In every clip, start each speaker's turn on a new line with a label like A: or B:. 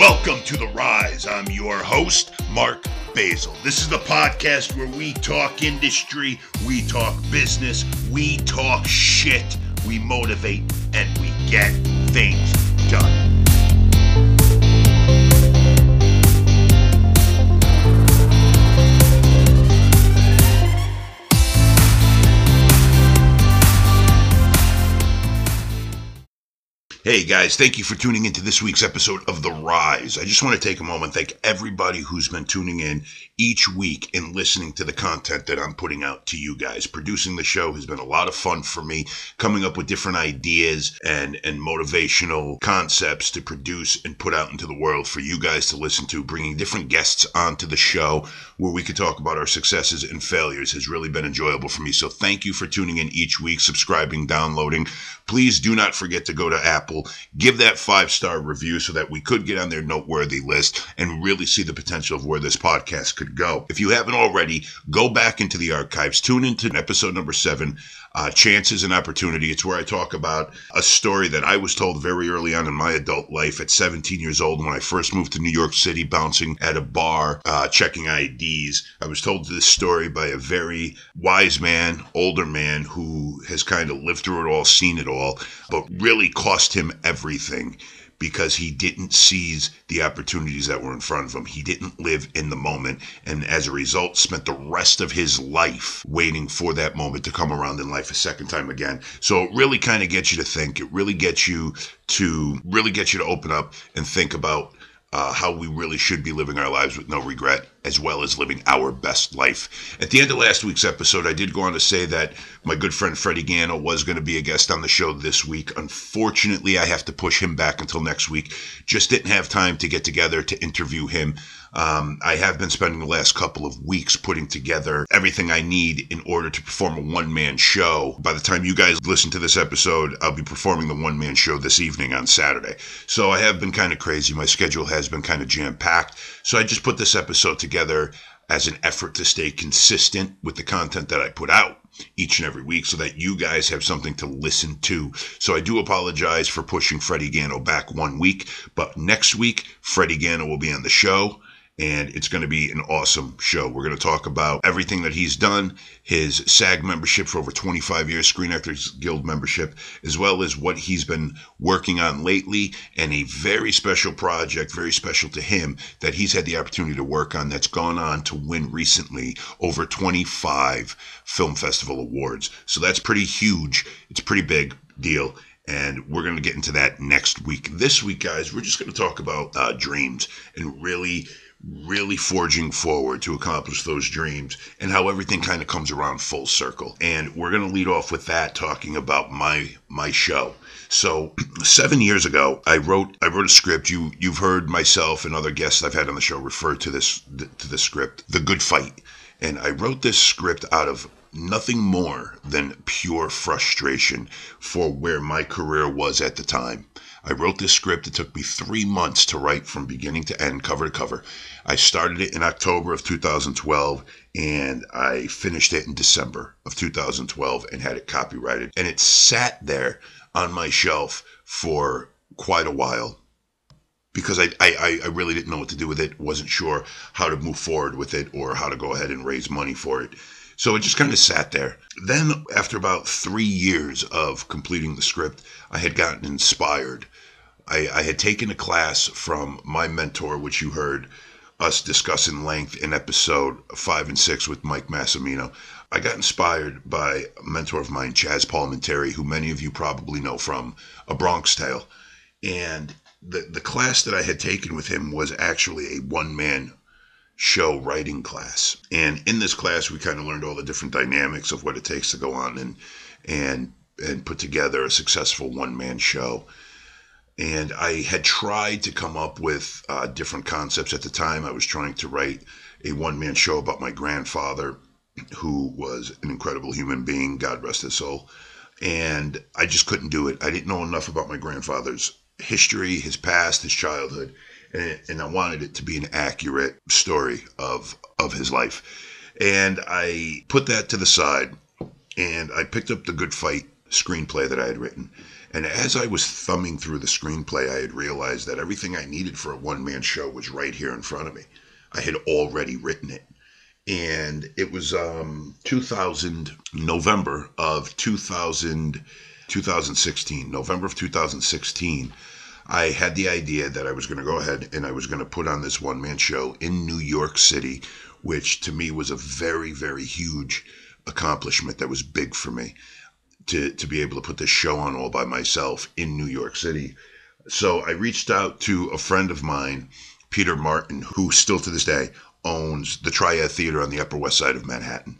A: Welcome to The Rise. I'm your host, Mark Basil. This is the podcast where we talk industry, we talk business, we talk shit, we motivate, and we get things done. Hey guys, thank you for tuning into this week's episode of The Rise. I just want to take a moment thank everybody who's been tuning in each week and listening to the content that I'm putting out to you guys. Producing the show has been a lot of fun for me, coming up with different ideas and and motivational concepts to produce and put out into the world for you guys to listen to, bringing different guests onto the show where we could talk about our successes and failures has really been enjoyable for me. So thank you for tuning in each week, subscribing, downloading. Please do not forget to go to Apple, give that five star review so that we could get on their noteworthy list and really see the potential of where this podcast could go. If you haven't already, go back into the archives, tune into episode number seven uh, Chances and Opportunity. It's where I talk about a story that I was told very early on in my adult life at 17 years old when I first moved to New York City, bouncing at a bar, uh, checking IDs. I was told this story by a very wise man, older man who has kind of lived through it all, seen it all, but really cost him everything because he didn't seize the opportunities that were in front of him. He didn't live in the moment. And as a result, spent the rest of his life waiting for that moment to come around in life a second time again. So it really kind of gets you to think. It really gets you to really get you to open up and think about uh, how we really should be living our lives with no regret, as well as living our best life. At the end of last week's episode, I did go on to say that my good friend Freddie Gano was going to be a guest on the show this week. Unfortunately, I have to push him back until next week. Just didn't have time to get together to interview him. Um, I have been spending the last couple of weeks putting together everything I need in order to perform a one man show. By the time you guys listen to this episode, I'll be performing the one man show this evening on Saturday. So I have been kind of crazy. My schedule has been kind of jam packed. So I just put this episode together as an effort to stay consistent with the content that I put out each and every week so that you guys have something to listen to. So I do apologize for pushing Freddie Gano back one week, but next week, Freddie Gano will be on the show and it's going to be an awesome show. We're going to talk about everything that he's done, his SAG membership for over 25 years, Screen Actors Guild membership, as well as what he's been working on lately, and a very special project, very special to him, that he's had the opportunity to work on that's gone on to win recently over 25 film festival awards. So that's pretty huge. It's a pretty big deal and we're going to get into that next week. This week, guys, we're just going to talk about uh, dreams and really really forging forward to accomplish those dreams and how everything kind of comes around full circle. And we're going to lead off with that talking about my my show. So, 7 years ago, I wrote I wrote a script. You you've heard myself and other guests I've had on the show refer to this to the script, The Good Fight. And I wrote this script out of nothing more than pure frustration for where my career was at the time. I wrote this script. It took me three months to write from beginning to end, cover to cover. I started it in October of 2012 and I finished it in December of 2012 and had it copyrighted. And it sat there on my shelf for quite a while because I, I, I really didn't know what to do with it, wasn't sure how to move forward with it or how to go ahead and raise money for it. So it just kind of sat there. Then, after about three years of completing the script, I had gotten inspired. I, I had taken a class from my mentor, which you heard us discuss in length in episode five and six with Mike Massimino. I got inspired by a mentor of mine, Chaz Palminteri, who many of you probably know from A Bronx Tale. And the, the class that I had taken with him was actually a one man show writing class. And in this class, we kind of learned all the different dynamics of what it takes to go on and, and, and put together a successful one man show and I had tried to come up with uh, different concepts at the time. I was trying to write a one man show about my grandfather, who was an incredible human being, God rest his soul. And I just couldn't do it. I didn't know enough about my grandfather's history, his past, his childhood, and, and I wanted it to be an accurate story of of his life. And I put that to the side, and I picked up the Good Fight screenplay that I had written And as I was thumbing through the screenplay, I had realized that everything I needed for a one man show was right here in front of me. I had already written it. And it was um, 2000, November of 2000, 2016, November of 2016. I had the idea that I was going to go ahead and I was going to put on this one man show in New York City, which to me was a very, very huge accomplishment that was big for me to, to be able to put this show on all by myself in New York City. So I reached out to a friend of mine, Peter Martin, who still to this day owns the Triad Theater on the Upper West Side of Manhattan.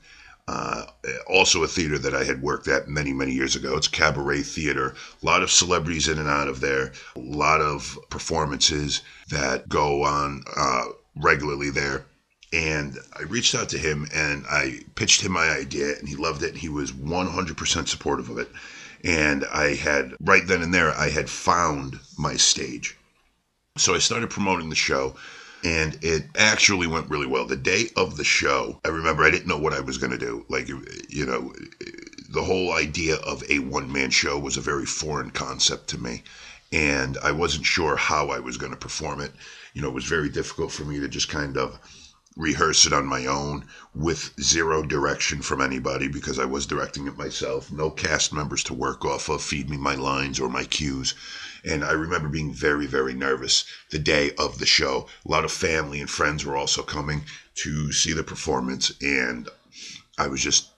A: Uh, also, a theater that I had worked at many, many years ago. It's Cabaret Theater. A lot of celebrities in and out of there. A lot of performances that go on uh, regularly there. And I reached out to him and I pitched him my idea, and he loved it. He was 100% supportive of it. And I had, right then and there, I had found my stage. So I started promoting the show and it actually went really well. The day of the show, I remember I didn't know what I was going to do. Like, you know, the whole idea of a one man show was a very foreign concept to me, and I wasn't sure how I was going to perform it. You know, it was very difficult for me to just kind of rehearse it on my own with zero direction from anybody because I was directing it myself. No cast members to work off of, feed me my lines or my cues. And I remember being very, very nervous the day of the show. A lot of family and friends were also coming to see the performance, and I was just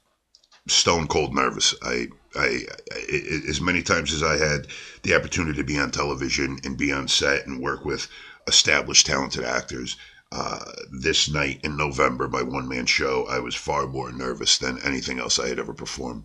A: stone cold nervous. I, I, I, as many times as I had the opportunity to be on television and be on set and work with established, talented actors, uh, this night in November, my one man show, I was far more nervous than anything else I had ever performed.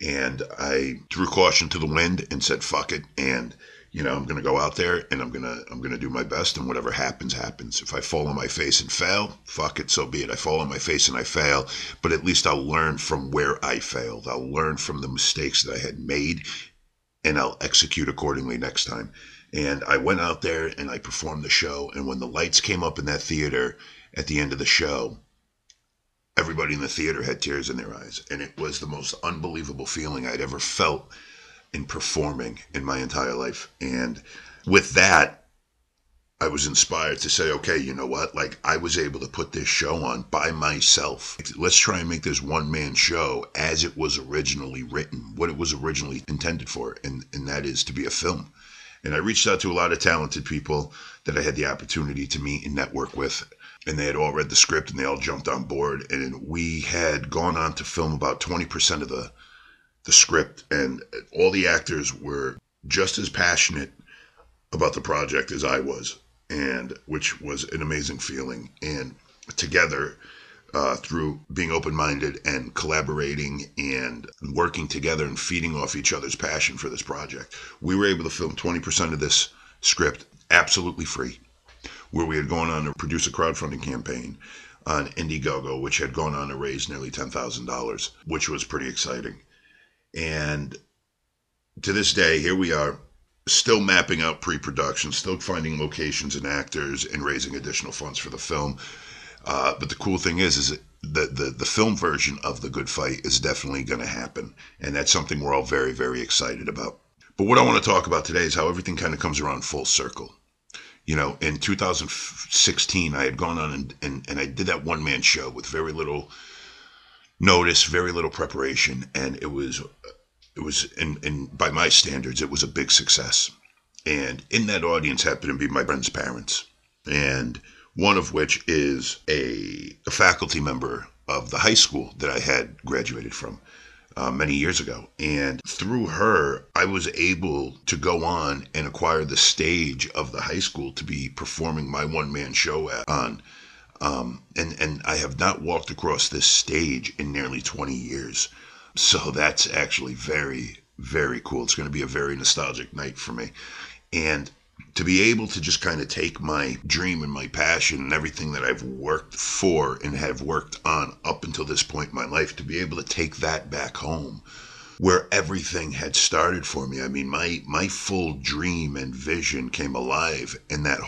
A: And I threw caution to the wind and said, fuck it. And you know, I'm going to go out there and I'm going to I'm going to do my best and whatever happens happens. If I fall on my face and fail, fuck it, so be it. I fall on my face and I fail, but at least I'll learn from where I failed. I'll learn from the mistakes that I had made and I'll execute accordingly next time. And I went out there and I performed the show and when the lights came up in that theater at the end of the show, everybody in the theater had tears in their eyes and it was the most unbelievable feeling I'd ever felt in performing in my entire life. And with that, I was inspired to say, okay, you know what? Like, I was able to put this show on by myself. Let's try and make this one man show as it was originally written, what it was originally intended for, and, and that is to be a film. And I reached out to a lot of talented people that I had the opportunity to meet and network with. And they had all read the script and they all jumped on board. And we had gone on to film about 20% of the the script, and all the actors were just as passionate about the project as I was, and which was an amazing feeling. And together, uh, through being open minded and collaborating and working together and feeding off each other's passion for this project, we were able to film 20% of this script absolutely free. Where we had gone on to produce a crowdfunding campaign on Indiegogo, which had gone on to raise nearly $10,000, which was pretty exciting. And to this day, here we are, still mapping out pre production, still finding locations and actors, and raising additional funds for the film. Uh, but the cool thing is, is the, the, the film version of The Good Fight is definitely going to happen. And that's something we're all very, very excited about. But what I want to talk about today is how everything kind of comes around full circle. You know, in 2016, I had gone on and, and, and I did that one man show with very little notice, very little preparation, and it was it was in, in by my standards, it was a big success. And in that audience happened to be my friend's parents, and one of which is a, a faculty member of the high school that I had graduated from. Uh, many years ago. And through her, I was able to go on and acquire the stage of the high school to be performing my one man show at, on. Um, and, and I have not walked across this stage in nearly 20 years. So that's actually very, very cool. It's going to be a very nostalgic night for me. And to be able to just kind of take my dream and my passion and everything that I've worked for and have worked on up until this point in my life, to be able to take that back home where everything had started for me. I mean, my my full dream and vision came alive in that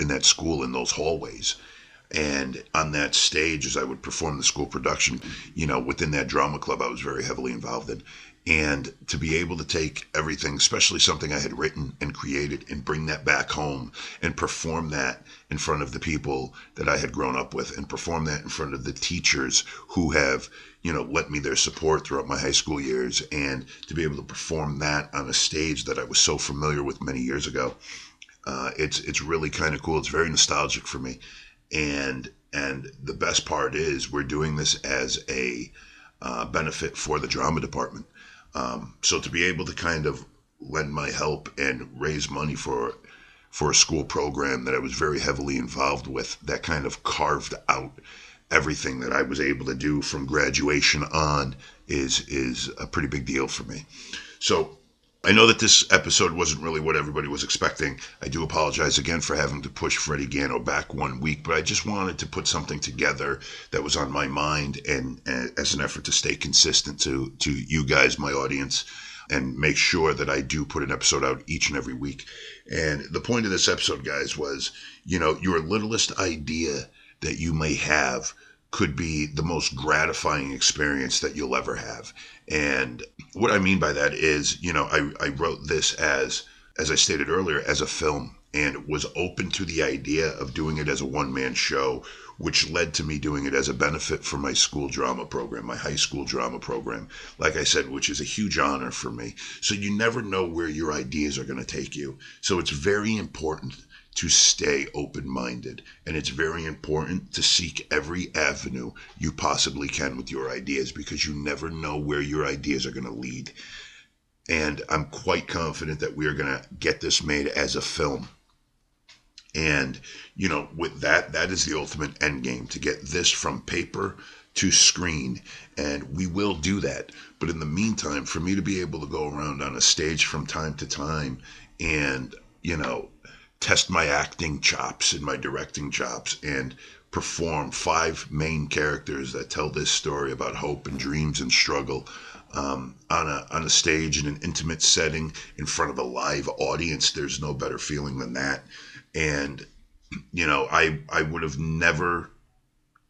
A: in that school in those hallways And on that stage, as I would perform the school production, you know, within that drama club, I was very heavily involved in. And to be able to take everything, especially something I had written and created, and bring that back home and perform that in front of the people that I had grown up with and perform that in front of the teachers who have, you know, lent me their support throughout my high school years and to be able to perform that on a stage that I was so familiar with many years ago. Uh, it's it's really kind of cool. It's very nostalgic for me, and and the best part is we're doing this as a uh, benefit for the drama department. Um, so to be able to kind of lend my help and raise money for for a school program that I was very heavily involved with, that kind of carved out everything that I was able to do from graduation on is is a pretty big deal for me. So I know that this episode wasn't really what everybody was expecting. I do apologize again for having to push Freddie Gano back one week, but I just wanted to put something together that was on my mind and, and as an effort to stay consistent to to you guys, my audience, and make sure that I do put an episode out each and every week. And the point of this episode, guys, was you know your littlest idea that you may have could be the most gratifying experience that you'll ever have. And what I mean by that is, you know, I, I wrote this as, as I stated earlier, as a film and was open to the idea of doing it as a one man show, which led to me doing it as a benefit for my school drama program, my high school drama program, like I said, which is a huge honor for me. So you never know where your ideas are going to take you. So it's very important to stay open minded. And it's very important to seek every avenue you possibly can with your ideas because you never know where your ideas are going to lead. And I'm quite confident that we are going to get this made as a film. And, you know, with that, that is the ultimate end game to get this from paper to screen. And we will do that. But in the meantime, for me to be able to go around on a stage from time to time and, you know, test my acting chops and my directing chops and perform five main characters that tell this story about hope and dreams and struggle um, on a on a stage in an intimate setting in front of a live audience. There's no better feeling than that. And you know, I I would have never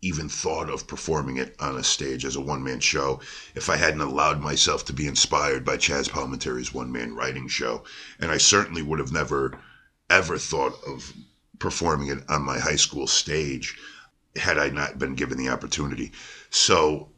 A: even thought of performing it on a stage as a one man show if I hadn't allowed myself to be inspired by Chaz Palminteri's one man writing show. And I certainly would have never ever thought of performing it on my high school stage had I not been given the opportunity. So,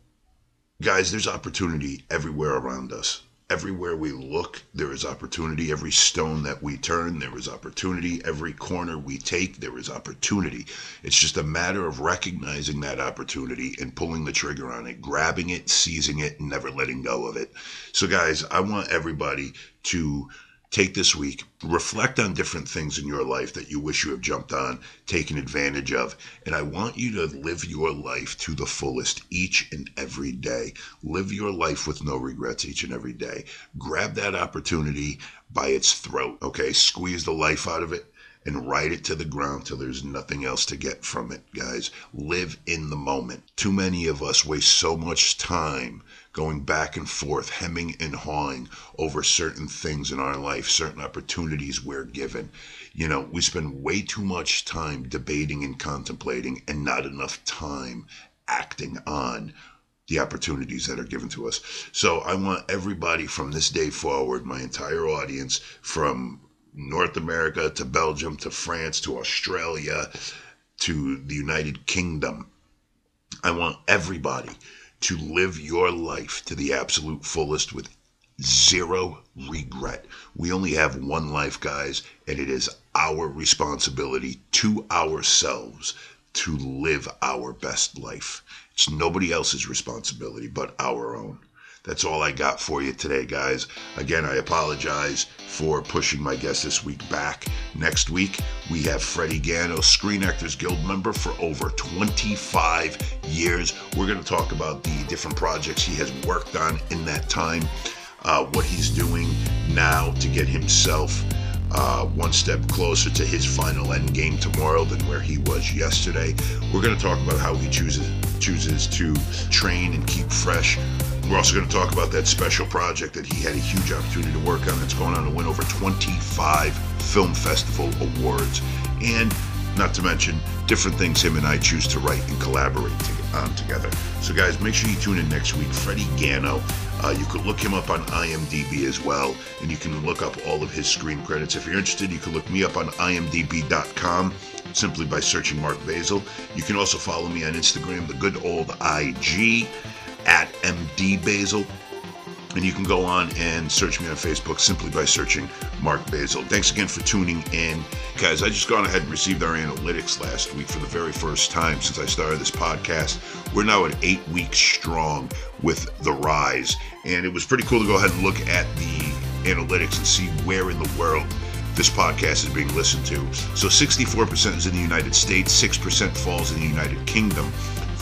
A: guys, there's opportunity everywhere around us. Everywhere we look, there is opportunity. Every stone that we turn, there is opportunity. Every corner we take, there is opportunity. It's just a matter of recognizing that opportunity and pulling the trigger on it, grabbing it, seizing it, and never letting go of it. So, guys, I want everybody to take this week, reflect on different things in your life that you wish you have jumped on, taken advantage of, and I want you to live your life to the fullest each and every day. Live your life with no regrets each and every day. Grab that opportunity by its throat, okay? Squeeze the life out of it and ride it to the ground till there's nothing else to get from it, guys. Live in the moment. Too many of us waste so much time going back and forth, hemming and hawing over certain things in our life, certain opportunities we're given. You know, we spend way too much time debating and contemplating and not enough time acting on the opportunities that are given to us. So I want everybody from this day forward, my entire audience, from North America to Belgium to France to Australia to the United Kingdom. I want everybody to live your life to the absolute fullest with zero regret. We only have one life, guys, and it is our responsibility to ourselves to live our best life. It's nobody else's responsibility but our own. That's all I got for you today, guys. Again, I apologize for pushing my guest this week back. Next week, we have Freddie Gano, Screen Actors Guild member for over 25 years. We're going to talk about the different projects he has worked on in that time, uh, what he's doing now to get himself. Uh, one step closer to his final end game tomorrow than where he was yesterday. We're going to talk about how he chooses chooses to train and keep fresh we're also going to talk about that special project that he had a huge opportunity to work on that's going on to win over 25 film festival awards. And not to mention different things him and I choose to write and collaborate to, on together. So, guys, make sure you tune in next week. Freddie Gano. Uh, you could look him up on IMDb as well, and you can look up all of his screen credits. If you're interested, you can look me up on imdb.com simply by searching Mark Basil. You can also follow me on Instagram, the good old IG at MD Basil. And you can go on and search me on Facebook simply by searching Mark Basil. Thanks again for tuning in. Guys, I just gone ahead and received our analytics last week for the very first time since I started this podcast. We're now at eight weeks strong with The Rise. And it was pretty cool to go ahead and look at the analytics and see where in the world this podcast is being listened to. So 64% is in the United States, 6% falls in the United Kingdom,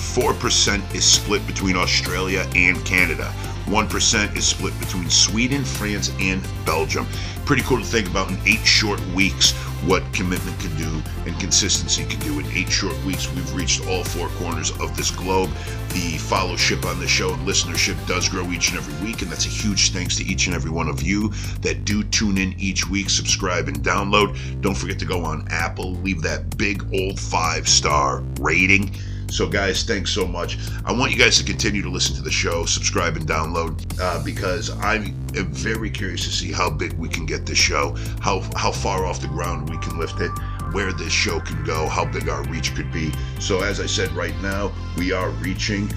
A: 4% is split between Australia and Canada. 1% is split between Sweden, France, and Belgium. Pretty cool to think about in eight short weeks what commitment can do and consistency can do. In eight short weeks, we've reached all four corners of this globe. The followship on the show and listenership does grow each and every week, and that's a huge thanks to each and every one of you that do tune in each week, subscribe, and download. Don't forget to go on Apple, leave that big old five star rating so, guys, thanks so much. I want you guys to continue to listen to the show, subscribe, and download uh, because I'm very curious to see how big we can get this show, how how far off the ground we can lift it, where this show can go, how big our reach could be. So, as I said, right now we are reaching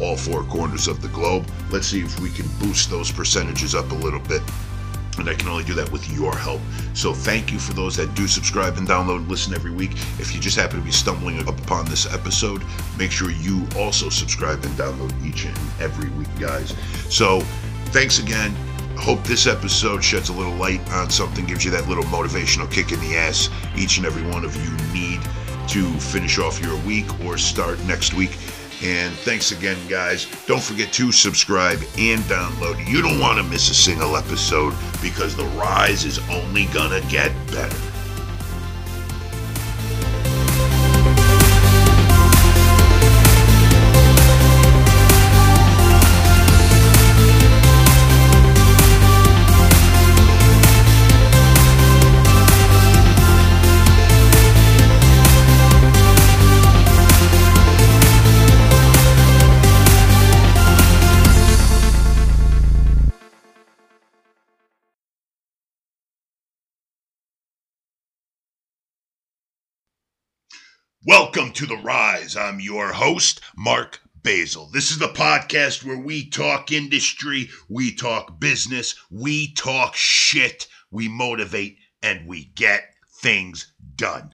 A: all four corners of the globe. Let's see if we can boost those percentages up a little bit and I can only do that with your help. So thank you for those that do subscribe and download listen every week. If you just happen to be stumbling upon this episode, make sure you also subscribe and download each and every week, guys. So thanks again. Hope this episode sheds a little light on something, gives you that little motivational kick in the ass each and every one of you need to finish off your week or start next week. And thanks again, guys. Don't forget to subscribe and download. You don't want to miss a single episode because the rise is only going to get better. Welcome to The Rise. I'm your host, Mark Basil. This is the podcast where we talk industry, we talk business, we talk shit, we motivate, and we get things done.